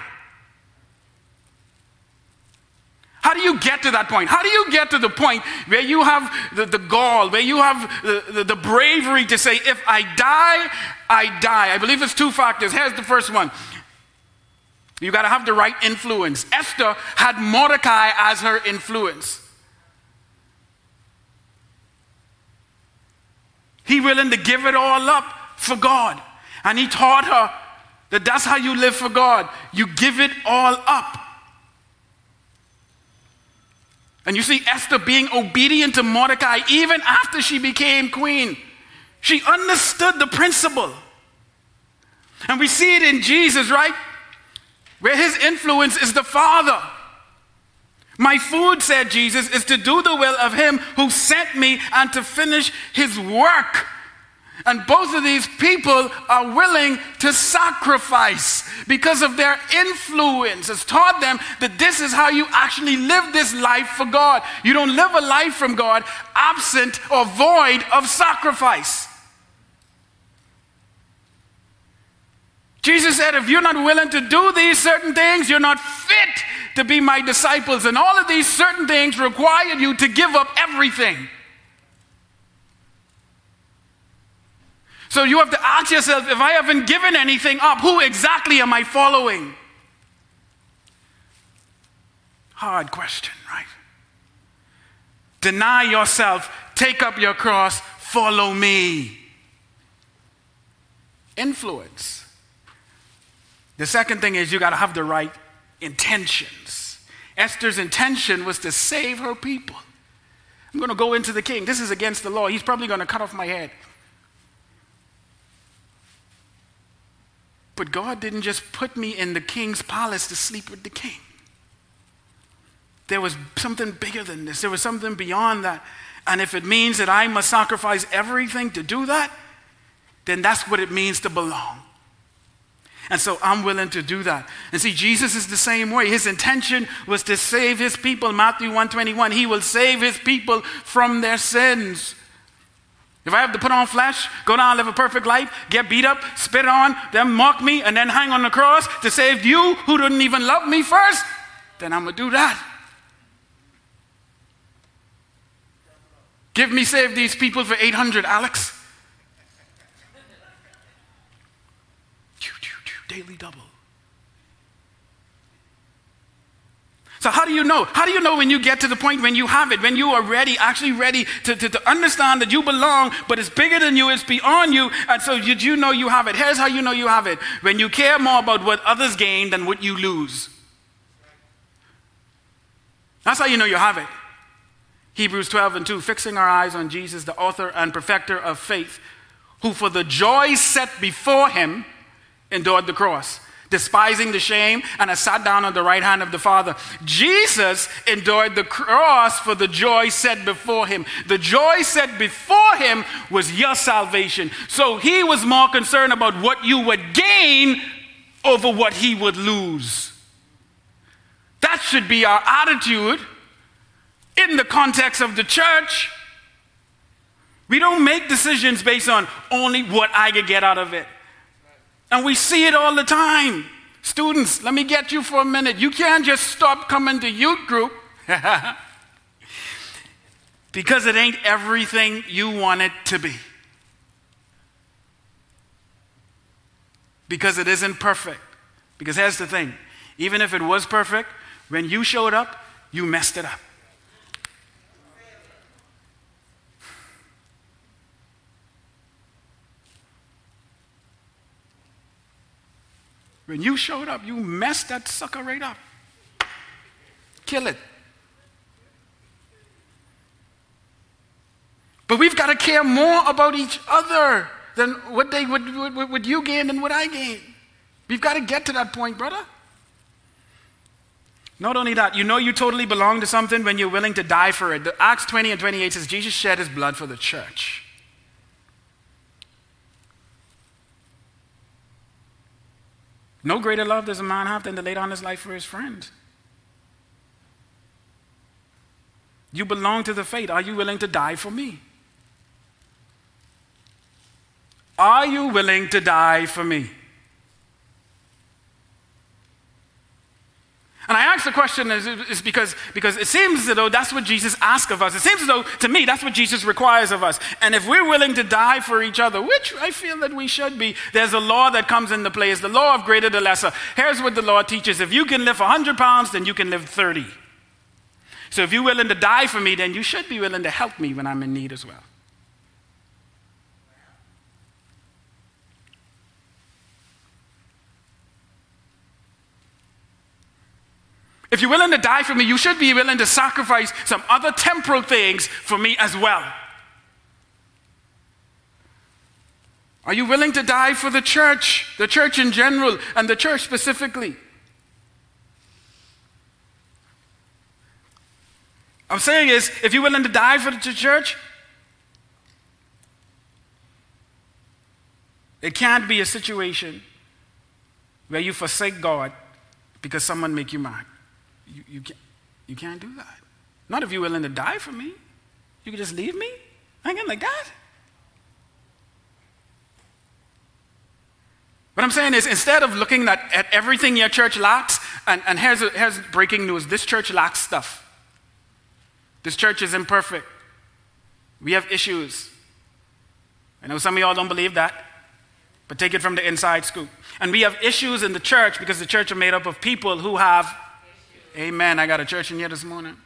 How do you get to that point? How do you get to the point where you have the, the gall, where you have the, the, the bravery to say, if I die, I die? I believe it's two factors. Here's the first one you got to have the right influence. Esther had Mordecai as her influence. He willing to give it all up for God. And he taught her that that's how you live for God. You give it all up. And you see Esther being obedient to Mordecai even after she became queen. She understood the principle. And we see it in Jesus, right? Where his influence is the Father. My food, said Jesus, is to do the will of him who sent me and to finish his work. And both of these people are willing to sacrifice because of their influence has taught them that this is how you actually live this life for God. You don't live a life from God absent or void of sacrifice. Jesus said, if you're not willing to do these certain things, you're not fit to be my disciples. And all of these certain things require you to give up everything. So you have to ask yourself if I haven't given anything up, who exactly am I following? Hard question, right? Deny yourself, take up your cross, follow me. Influence. The second thing is you got to have the right intentions. Esther's intention was to save her people. I'm going to go into the king. This is against the law. He's probably going to cut off my head. But God didn't just put me in the king's palace to sleep with the king. There was something bigger than this, there was something beyond that. And if it means that I must sacrifice everything to do that, then that's what it means to belong. And so I'm willing to do that. And see, Jesus is the same way. His intention was to save his people. Matthew 121, he will save his people from their sins. If I have to put on flesh, go down, live a perfect life, get beat up, spit on, then mock me, and then hang on the cross to save you who didn't even love me first, then I'm going to do that. Give me save these people for 800, Alex. Daily double. So, how do you know? How do you know when you get to the point when you have it, when you are ready, actually ready to, to, to understand that you belong, but it's bigger than you, it's beyond you, and so you, you know you have it? Here's how you know you have it when you care more about what others gain than what you lose. That's how you know you have it. Hebrews 12 and 2, fixing our eyes on Jesus, the author and perfecter of faith, who for the joy set before him endured the cross despising the shame, and has sat down on the right hand of the Father. Jesus endured the cross for the joy set before him. The joy set before him was your salvation. So he was more concerned about what you would gain over what he would lose. That should be our attitude in the context of the church. We don't make decisions based on only what I could get out of it. And we see it all the time. Students, let me get you for a minute. You can't just stop coming to youth group because it ain't everything you want it to be. Because it isn't perfect. Because here's the thing even if it was perfect, when you showed up, you messed it up. When you showed up, you messed that sucker right up. Kill it. But we've got to care more about each other than what they would, what, what you gain and what I gain. We've got to get to that point, brother. Not only that, you know you totally belong to something when you're willing to die for it. The Acts 20 and 28 says Jesus shed his blood for the church. No greater love does a man have than to lay down his life for his friends. You belong to the faith. Are you willing to die for me? Are you willing to die for me? And I ask the question is, is, because, because it seems as though that's what Jesus asks of us. It seems as though, to me, that's what Jesus requires of us. And if we're willing to die for each other, which I feel that we should be, there's a law that comes into play. It's the law of greater to lesser. Here's what the law teaches if you can lift 100 pounds, then you can lift 30. So if you're willing to die for me, then you should be willing to help me when I'm in need as well. If you're willing to die for me, you should be willing to sacrifice some other temporal things for me as well. Are you willing to die for the church, the church in general, and the church specifically? I'm saying is, if you're willing to die for the church, It can't be a situation where you forsake God because someone make you mad. You, you, can't, you can't do that. Not if you're willing to die for me. You can just leave me hanging like that. What I'm saying is, instead of looking at, at everything your church lacks, and, and here's, here's breaking news this church lacks stuff. This church is imperfect. We have issues. I know some of y'all don't believe that, but take it from the inside scoop. And we have issues in the church because the church are made up of people who have. Amen. I got a church in here this morning.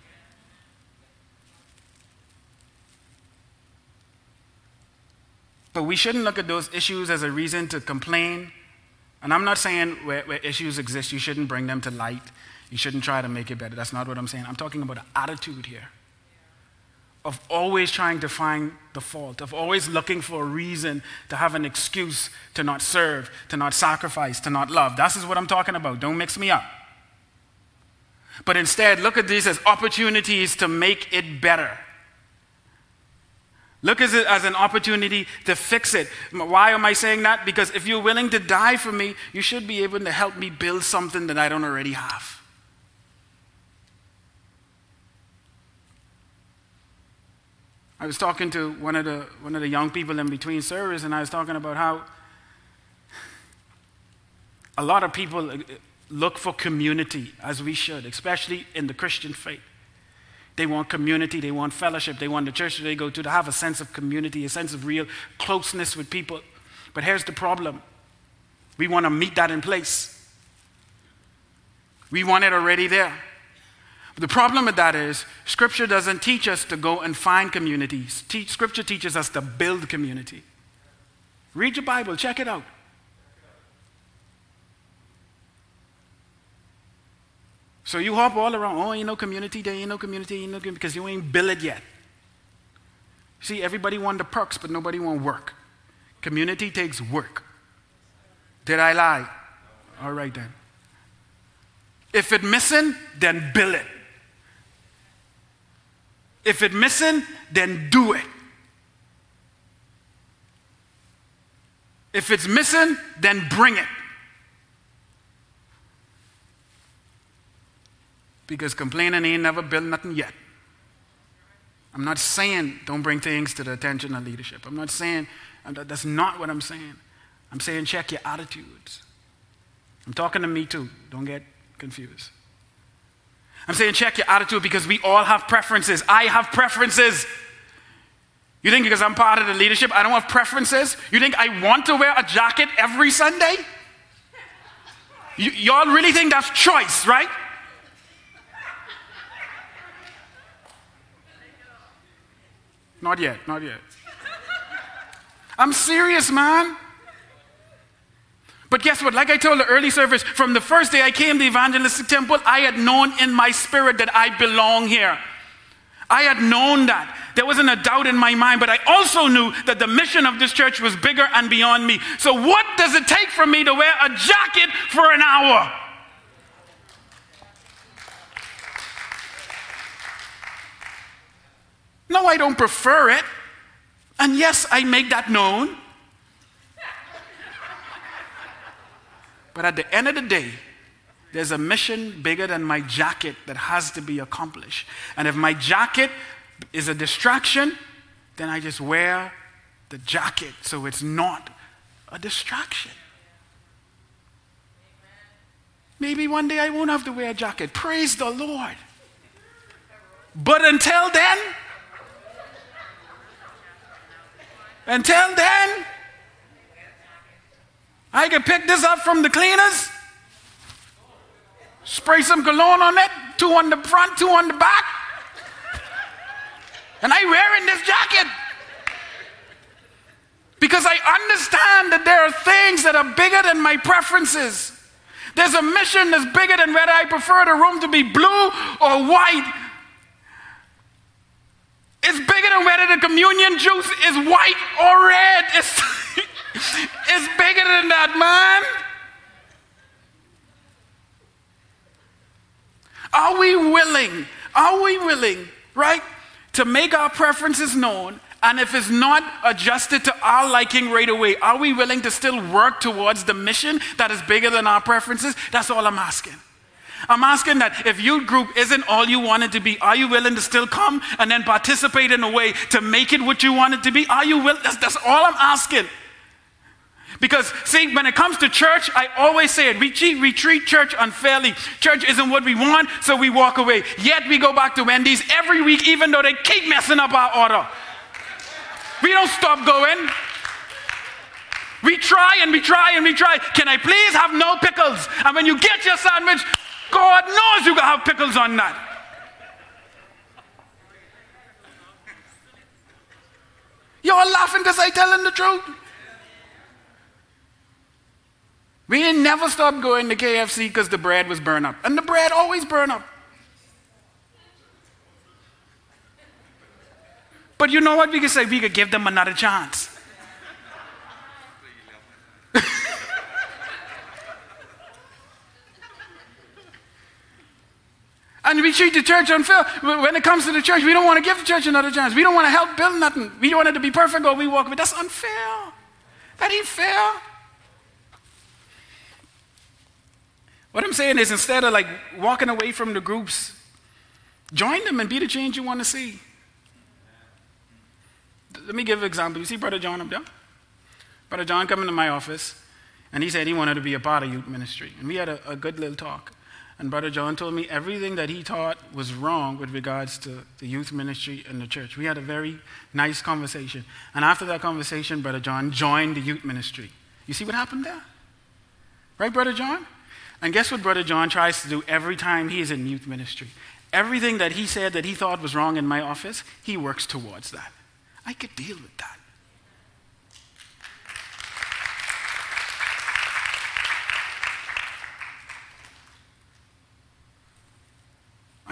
But we shouldn't look at those issues as a reason to complain. And I'm not saying where, where, issues exist, you shouldn't bring them to light. You shouldn't try to make it better. That's not what I'm saying. I'm talking about an attitude here of always trying to find the fault, of always looking for a reason to have an excuse to not serve, to not sacrifice, to not love. That is what I'm talking about. Don't mix me up. But instead, look at these as opportunities to make it better. Look at it as an opportunity to fix it. Why am I saying that? Because if you're willing to die for me, you should be able to help me build something that I don't already have. I was talking to one of the, one of the young people in between service, and I was talking about how a lot of people look for community, as we should, especially in the Christian faith. They want community, they want fellowship, they want the church that they go to to have a sense of community, a sense of real closeness with people. But here's the problem we want to meet that in place. We want it already there. But the problem with that is, Scripture doesn't teach us to go and find communities. scripture teaches us to build community. Read your Bible, check it out. So you hop all around. Oh, ain't no community, there ain't no community, ain't no community, because you ain't built it yet. See, everybody want the perks, but nobody want work. Community takes work. Did I lie? All right then. If it missing, then build it. If it missing, then do it. If it's missing, then bring it. Because complaining ain't never built nothing yet. I'm not saying don't bring things to the attention of leadership. I'm not saying, that's not what I'm saying. I'm saying check your attitudes. I'm talking to me too. Don't get confused. I'm saying check your attitude because we all have preferences. I have preferences. You think because I'm part of the leadership, I don't have preferences? You think I want to wear a jacket every Sunday? You, y'all really think that's choice, right? Not yet, not yet. I'm serious, man. But guess what? Like I told the early service, from the first day I came to the evangelistic temple, I had known in my spirit that I belong here. I had known that. There wasn't a doubt in my mind, but I also knew that the mission of this church was bigger and beyond me. So, what does it take for me to wear a jacket for an hour? No, I don't prefer it. And yes, I make that known. But at the end of the day, there's a mission bigger than my jacket that has to be accomplished. And if my jacket is a distraction, then I just wear the jacket so it's not a distraction. Maybe one day I won't have to wear a jacket. Praise the Lord. But until then, until then, I can pick this up from the cleaners, spray some cologne on it, two on the front, two on the back, and I wearing this jacket. Because I understand that there are things that are bigger than my preferences. There's a mission that's bigger than whether I prefer the room to be blue or white. It's bigger than whether the communion juice is white or red. It's it's bigger than that, man. Are we willing? Are we willing, right, to make our preferences known And if it's not adjusted to our liking right away, are we willing to still work towards the mission that is bigger than our preferences? That's all I'm asking. I'm asking that if youth group isn't all you want it to be, are you willing to still come and then participate in a way to make it what you want it to be? Are you willing? That's, that's all I'm asking. Because, see, when it comes to church, I always say it. We we treat church unfairly. Church isn't what we want, so we walk away. Yet we go back to Wendy's every week, even though they keep messing up our order. We don't stop going. We try and we try and we try. Can I please have no pickles? And when you get your sandwich, God knows you can have pickles on that. Y'all laughing because I telling the truth. We didn't never stop going to KFC because the bread was burned up. And the bread always burn up. But you know what? We could say we could give them another chance. And we treat the church unfair. When it comes to the church, we don't want to give the church another chance. We don't want to help build nothing. We want it to be perfect or we walk away. That's unfair. That ain't fair. What I'm saying is instead of like walking away from the groups, join them and be the change you want to see. Let me give an example. You see Brother John up there? Brother John come into my office and he said he wanted to be a part of youth ministry. And we had a, a good little talk. And Brother John told me everything that he taught was wrong with regards to the youth ministry and the church. We had a very nice conversation. And after that conversation, Brother John joined the youth ministry. You see what happened there? Right, Brother John? And guess what Brother John tries to do every time he is in youth ministry? Everything that he said that he thought was wrong in my office, he works towards that. I could deal with that.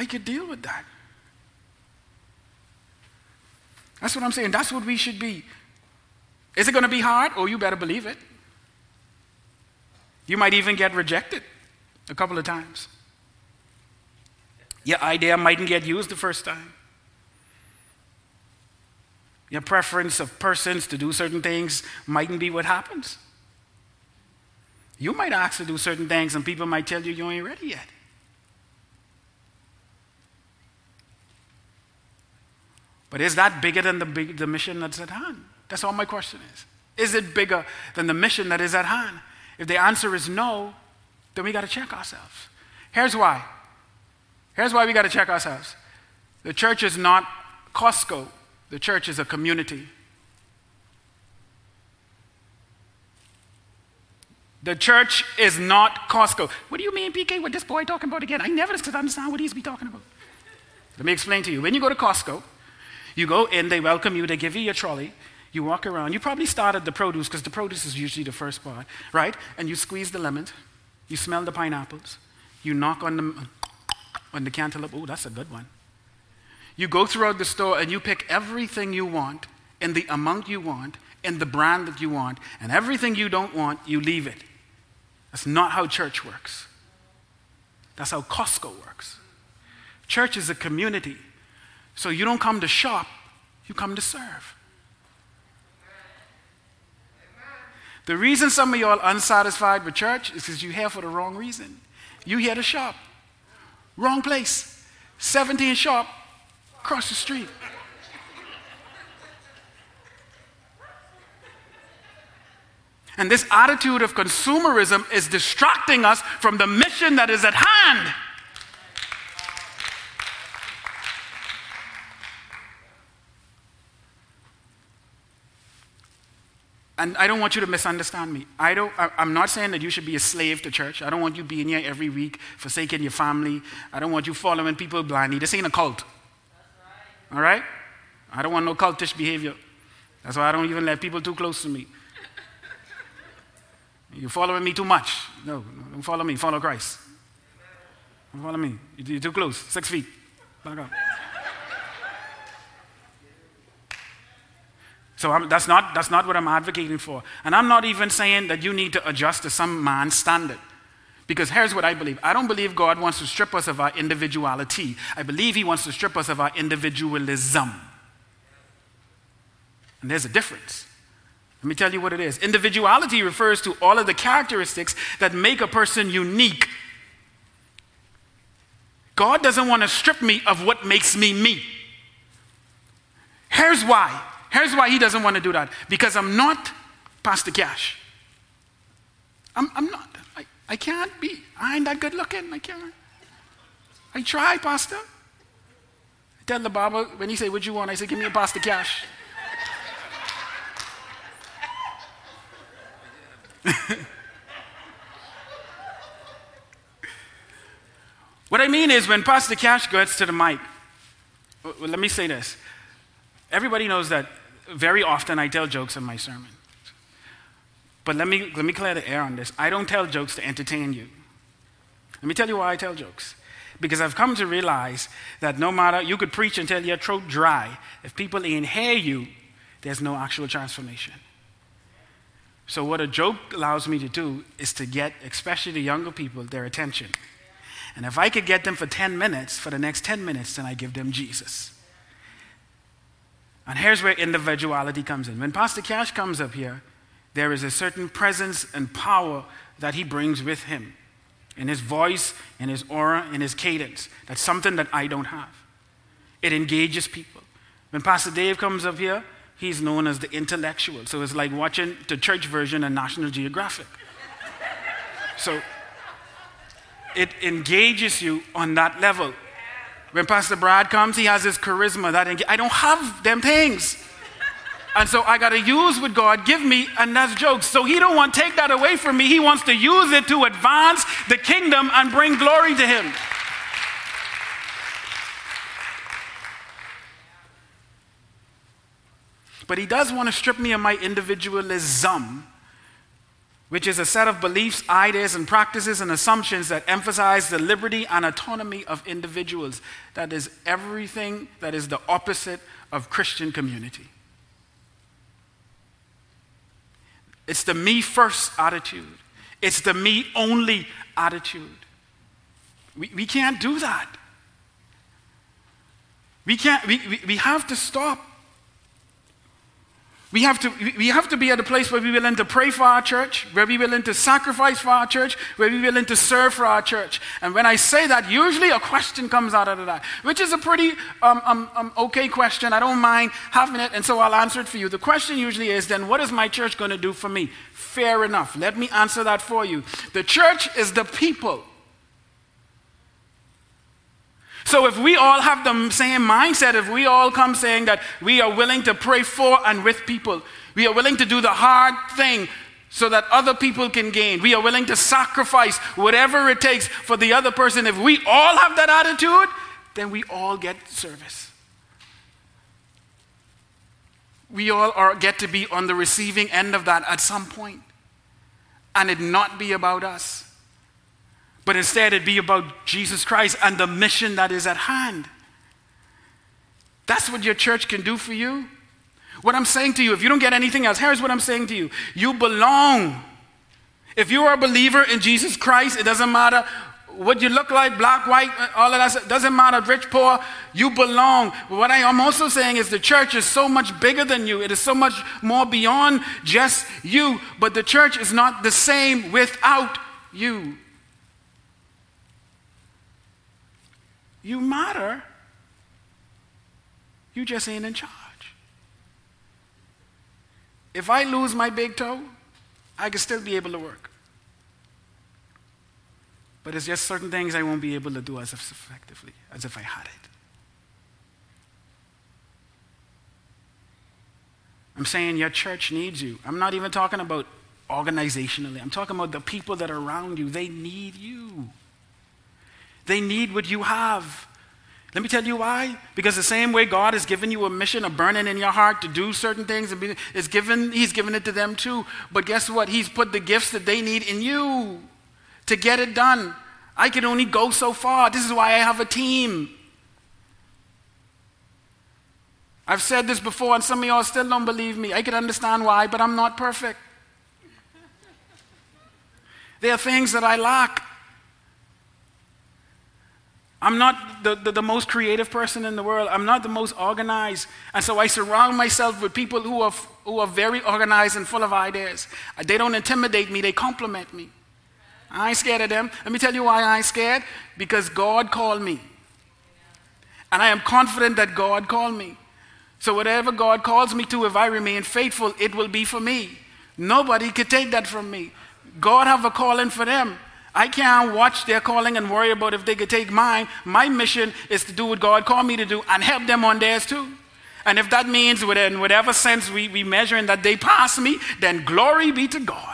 I could deal with that. That's what I'm saying. That's what we should be. Is it going to be hard? Oh, you better believe it. You might even get rejected a couple of times. Your idea mightn't get used the first time. Your preference of persons to do certain things mightn't be what happens. You might ask to do certain things, and people might tell you you ain't ready yet. But is that bigger than the, big, the mission that's at hand? That's all my question is. Is it bigger than the mission that is at hand? If the answer is no, then we got to check ourselves. Here's why. Here's why we got to check ourselves. The church is not Costco, the church is a community. The church is not Costco. What do you mean, PK? What this boy talking about again? I never understand what he's be talking about. Let me explain to you. When you go to Costco, you go in, they welcome you, they give you your trolley, you walk around. You probably start at the produce because the produce is usually the first part, right? And you squeeze the lemon, you smell the pineapples, you knock on the, on the cantaloupe. Oh, that's a good one. You go throughout the store and you pick everything you want in the amount you want, in the brand that you want, and everything you don't want, you leave it. That's not how church works. That's how Costco works. Church is a community. So you don't come to shop, you come to serve. The reason some of y'all unsatisfied with church is because you're here for the wrong reason. You here to shop. Wrong place. 17 shop, across the street. And this attitude of consumerism is distracting us from the mission that is at hand. And I don't want you to misunderstand me. I don't, I, am not saying that you should be a slave to church. I don't want you being here every week, forsaking your family. I don't want you following people blindly. This ain't a cult. Right. All right? I don't want no cultish behavior. That's why I don't even let people too close to me. You're following me too much. No, don't follow me. Follow Christ. Don't follow me. You're too close. Six feet. Back up. So I'm, that's, not, that's not what I'm advocating for. And I'm not even saying that you need to adjust to some man's standard. Because here's what I believe I don't believe God wants to strip us of our individuality, I believe He wants to strip us of our individualism. And there's a difference. Let me tell you what it is. Individuality refers to all of the characteristics that make a person unique. God doesn't want to strip me of what makes me me. Here's why. Here's why He doesn't want to do that. Because I'm not Pastor Cash. I'm, I'm not. I, I can't be. I ain't that good looking. I can't. I try, Pastor. I tell the Bible, when he say, what you want? I say, give me a Pastor Cash. what I mean is, when Pastor Cash gets to the mic, well, let me say this. Everybody knows that very often I tell jokes in my sermon. But let me, let me clear the air on this. I don't tell jokes to entertain you. Let me tell you why I tell jokes. Because I've come to realize that no matter, you could preach until your throat dry. If people hear you, there's no actual transformation. So, what a joke allows me to do is to get, especially the younger people, their attention. And if I could get them for 10 minutes, for the next 10 minutes, then I give them Jesus. And here's where individuality comes in. When Pastor Cash comes up here, there is a certain presence and power that he brings with him in his voice, in his aura, in his cadence. That's something that I don't have. It engages people. When Pastor Dave comes up here, he's known as the intellectual. So it's like watching the church version of National Geographic. So it engages you on that level. When Pastor Brad comes, he has his charisma. That I don't have them things. And so I got to use what God give me, and that's jokes. So he don't want to take that away from me. He wants to use it to advance the kingdom and bring glory to him. But he does want to strip me of my individualism, which is a set of beliefs, ideas, and practices and assumptions that emphasize the liberty and autonomy of individuals. That is everything that is the opposite of Christian community. It's the me first attitude, it's the me only attitude. We, we can't do that. We, can't, we, we, we have to stop we have, to, we have to be at a place where we're willing to pray for our church, where we're willing to sacrifice for our church, where we're willing to serve for our church. And when I say that, usually a question comes out of that, which is a pretty um, um, um, okay question. I don't mind having it, and so I'll answer it for you. The question usually is then, what is my church going to do for me? Fair enough. Let me answer that for you. The church is the people. So if we all have the same mindset, if we all come saying that we are willing to pray for and with people, we are willing to do the hard thing so that other people can gain, we are willing to sacrifice whatever it takes for the other person, if we all have that attitude, then we all get service. We all are, get to be on the receiving end of that at some point, and it not be about us but instead it be about Jesus Christ and the mission that is at hand. That's what your church can do for you. What I'm saying to you, if you don't get anything else, here's what I'm saying to you you belong. If you are a believer in Jesus Christ, it doesn't matter what you look like, black, white, uh, all of that, doesn't matter, rich, poor, you belong. What I am also saying is the church is so much bigger than you. It is so much more beyond just you. But the church is not the same without you. You matter. You just ain't in charge. If I lose my big toe, I can still be able to work. But it's just certain things I won't be able to do as effectively as if I had it. I'm saying your church needs you. I'm not even talking about organizationally. I'm talking about the people that are around you. They need you. They need what you have. Let me tell you why. Because the same way God has given you a mission, a burning in your heart to do certain things, is given, He's given it to them too. But guess what? He's put the gifts that they need in you to get it done. I can only go so far. This is why I have a team. I've said this before, and some of y'all still don't believe me. I can understand why, but I'm not perfect. There are things that I lack. I'm not the, the, the, most creative person in the world. I'm not the most organized. And so I surround myself with people who are, who are very organized and full of ideas. They don't intimidate me, they compliment me. I ain't scared of them. Let me tell you why I ain't scared. Because God called me. And I am confident that God called me. So whatever God calls me to, if I remain faithful, it will be for me. Nobody could take that from me. God have a calling for them. I can't watch their calling and worry about if they could take mine. My mission is to do what God called me to do and help them on theirs too. And if that means within whatever sense we, we measure in that they pass me, then glory be to God.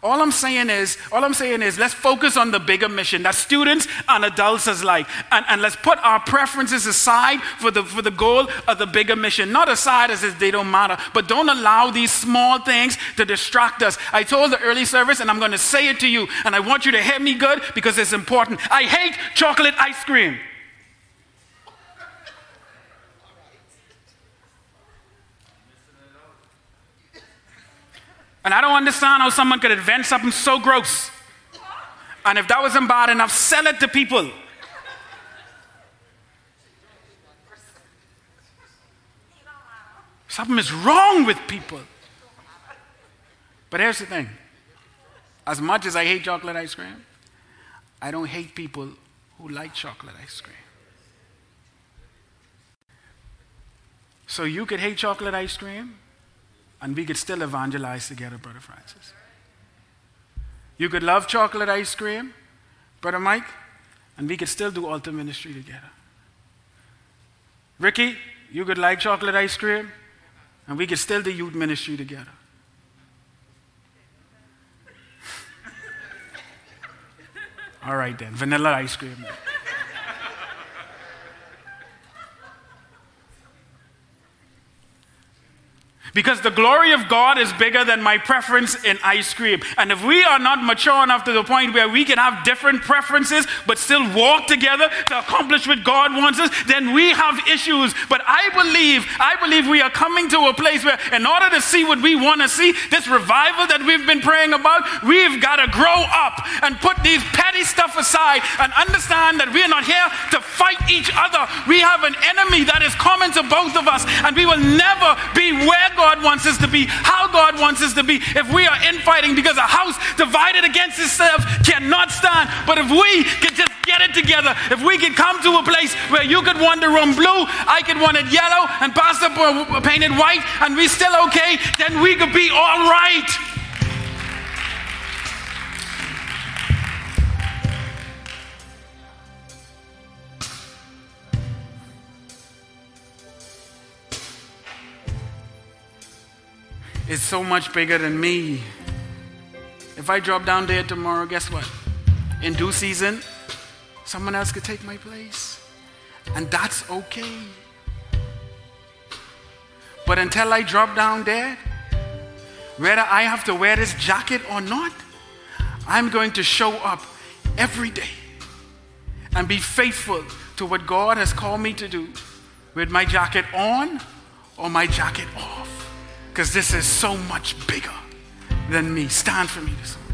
All I'm saying is, all I'm saying is, let's focus on the bigger mission that students and adults is like, and, and let's put our preferences aside for the for the goal of the bigger mission. Not aside as if they don't matter, but don't allow these small things to distract us. I told the early service, and I'm going to say it to you, and I want you to hear me good because it's important. I hate chocolate ice cream. And I don't understand how someone could invent something so gross. And if that wasn't bad enough, sell it to people. Something is wrong with people. But here's the thing as much as I hate chocolate ice cream, I don't hate people who like chocolate ice cream. So you could hate chocolate ice cream, and we could still evangelize together, Brother Francis. You could love chocolate ice cream, Brother Mike, and we could still do altar ministry together. Ricky, you could like chocolate ice cream, and we could still do youth ministry together. All right then, vanilla ice cream. Because the glory of God is bigger than my preference in ice cream. And if we are not mature enough to the point where we can have different preferences but still walk together to accomplish what God wants us, then we have issues. But I believe, I believe we are coming to a place where in order to see what we want to see, this revival that we've been praying about, we've got to grow up and put these petty stuff aside and understand that we are not here to fight each other. We have an enemy that is common to both of us, and we will never be where God wants us to be, how God wants us to be. If we are infighting because a house divided against itself cannot stand, but if we could just get it together, if we could come to a place where you could want the room blue, I could want it yellow, and Pastor painted white, and we're still okay, then we could be all right. Is so much bigger than me. If I drop down there tomorrow, guess what? In due season, someone else could take my place. And that's okay. But until I drop down dead, whether I have to wear this jacket or not, I'm going to show up every day and be faithful to what God has called me to do with my jacket on or my jacket off because this is so much bigger than me. Stand for me this morning.